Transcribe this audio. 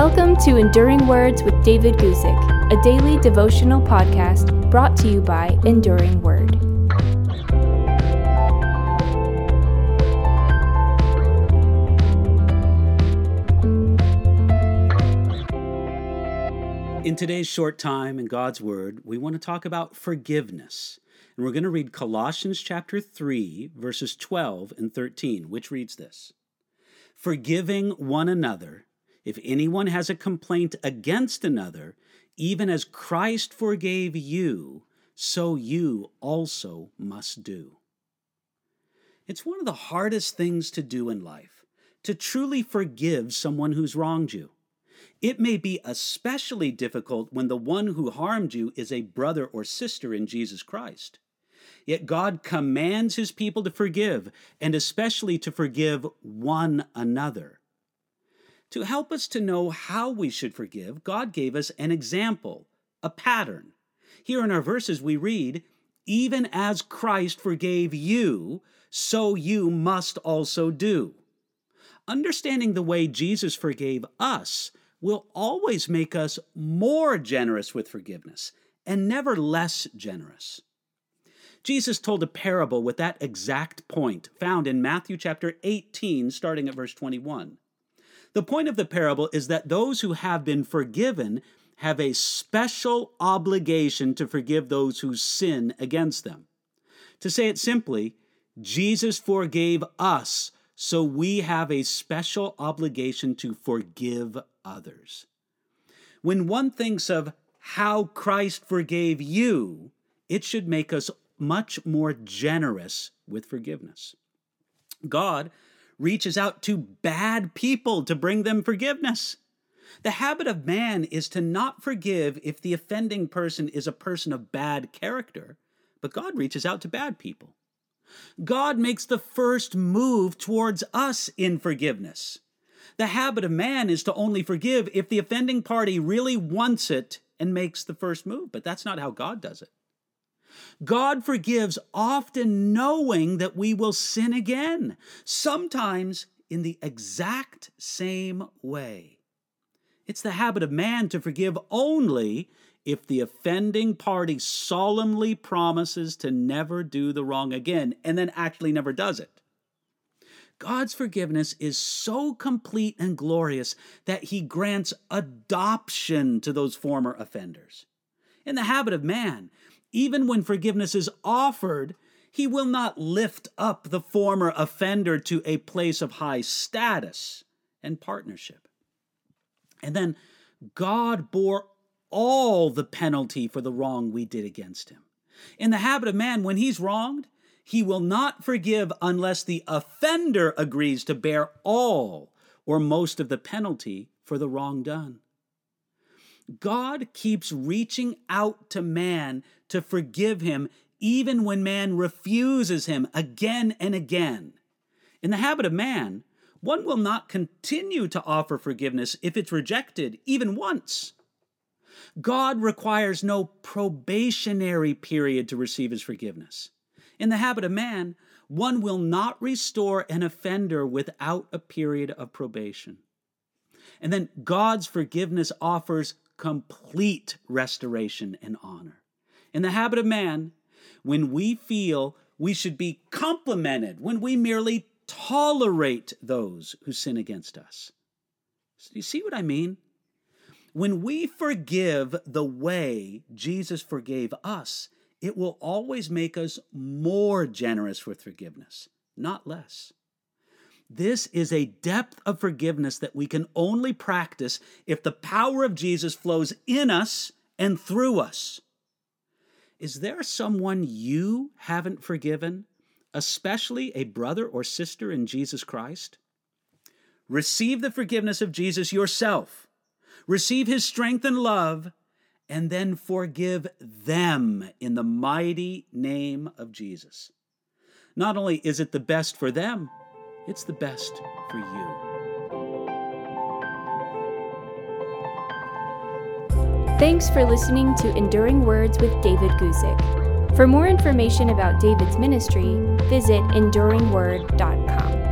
Welcome to Enduring Words with David Guzik, a daily devotional podcast brought to you by Enduring Word. In today's short time in God's Word, we want to talk about forgiveness. And we're going to read Colossians chapter 3, verses 12 and 13, which reads this Forgiving one another, if anyone has a complaint against another, even as Christ forgave you, so you also must do. It's one of the hardest things to do in life, to truly forgive someone who's wronged you. It may be especially difficult when the one who harmed you is a brother or sister in Jesus Christ. Yet God commands his people to forgive, and especially to forgive one another. To help us to know how we should forgive, God gave us an example, a pattern. Here in our verses, we read, Even as Christ forgave you, so you must also do. Understanding the way Jesus forgave us will always make us more generous with forgiveness and never less generous. Jesus told a parable with that exact point found in Matthew chapter 18, starting at verse 21. The point of the parable is that those who have been forgiven have a special obligation to forgive those who sin against them. To say it simply, Jesus forgave us, so we have a special obligation to forgive others. When one thinks of how Christ forgave you, it should make us much more generous with forgiveness. God reaches out to bad people to bring them forgiveness. The habit of man is to not forgive if the offending person is a person of bad character, but God reaches out to bad people. God makes the first move towards us in forgiveness. The habit of man is to only forgive if the offending party really wants it and makes the first move, but that's not how God does it. God forgives often knowing that we will sin again, sometimes in the exact same way. It's the habit of man to forgive only if the offending party solemnly promises to never do the wrong again and then actually never does it. God's forgiveness is so complete and glorious that he grants adoption to those former offenders. In the habit of man, even when forgiveness is offered, he will not lift up the former offender to a place of high status and partnership. And then God bore all the penalty for the wrong we did against him. In the habit of man, when he's wronged, he will not forgive unless the offender agrees to bear all or most of the penalty for the wrong done. God keeps reaching out to man to forgive him even when man refuses him again and again. In the habit of man, one will not continue to offer forgiveness if it's rejected even once. God requires no probationary period to receive his forgiveness. In the habit of man, one will not restore an offender without a period of probation. And then God's forgiveness offers complete restoration and honor. In the habit of man, when we feel we should be complimented, when we merely tolerate those who sin against us. So do you see what I mean? When we forgive the way Jesus forgave us, it will always make us more generous with forgiveness, not less. This is a depth of forgiveness that we can only practice if the power of Jesus flows in us and through us. Is there someone you haven't forgiven, especially a brother or sister in Jesus Christ? Receive the forgiveness of Jesus yourself, receive his strength and love, and then forgive them in the mighty name of Jesus. Not only is it the best for them, it's the best for you. Thanks for listening to Enduring Words with David Guzik. For more information about David's ministry, visit enduringword.com.